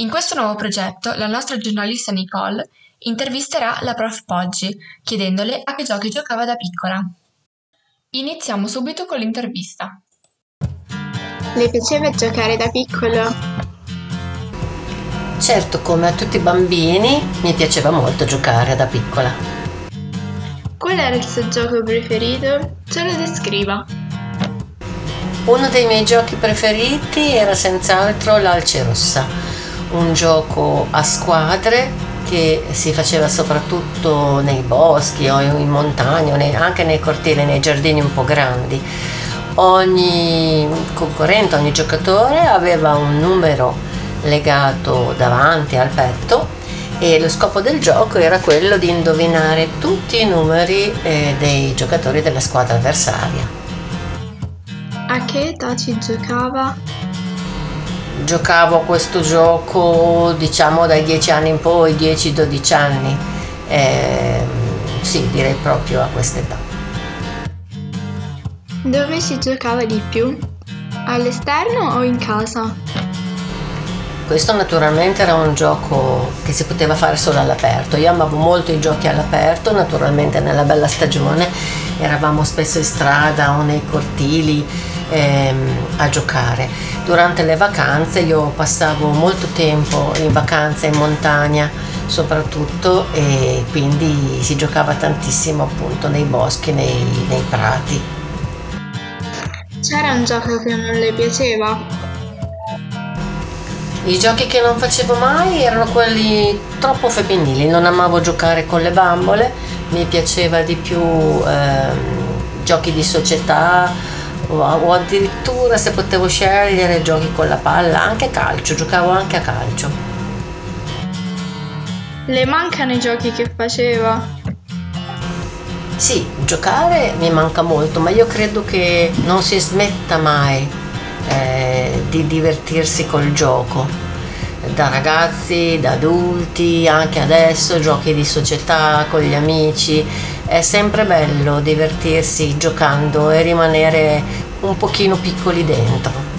In questo nuovo progetto la nostra giornalista Nicole intervisterà la prof Poggi chiedendole a che giochi giocava da piccola. Iniziamo subito con l'intervista. Le piaceva giocare da piccolo? Certo, come a tutti i bambini, mi piaceva molto giocare da piccola. Qual era il suo gioco preferito? Ce lo descriva. Uno dei miei giochi preferiti era senz'altro l'Alce Rossa, un gioco a squadre che si faceva soprattutto nei boschi o in montagna, anche nei cortili, nei giardini un po' grandi. Ogni concorrente, ogni giocatore aveva un numero legato davanti al petto e lo scopo del gioco era quello di indovinare tutti i numeri eh, dei giocatori della squadra avversaria. A che età ci giocava? Giocavo a questo gioco diciamo dai 10 anni in poi, 10-12 anni. Eh, sì, direi proprio a quest'età. Dove si giocava di più? All'esterno o in casa? Questo naturalmente era un gioco che si poteva fare solo all'aperto. Io amavo molto i giochi all'aperto, naturalmente nella bella stagione eravamo spesso in strada o nei cortili ehm, a giocare. Durante le vacanze io passavo molto tempo in vacanza in montagna soprattutto e quindi si giocava tantissimo appunto nei boschi, nei, nei prati. C'era un gioco che non le piaceva? I giochi che non facevo mai erano quelli troppo femminili, non amavo giocare con le bambole, mi piaceva di più ehm, giochi di società o addirittura se potevo scegliere giochi con la palla, anche calcio, giocavo anche a calcio. Le mancano i giochi che faceva? Sì, giocare mi manca molto, ma io credo che non si smetta mai eh, di divertirsi col gioco. Da ragazzi, da adulti, anche adesso giochi di società con gli amici, è sempre bello divertirsi giocando e rimanere un pochino piccoli dentro.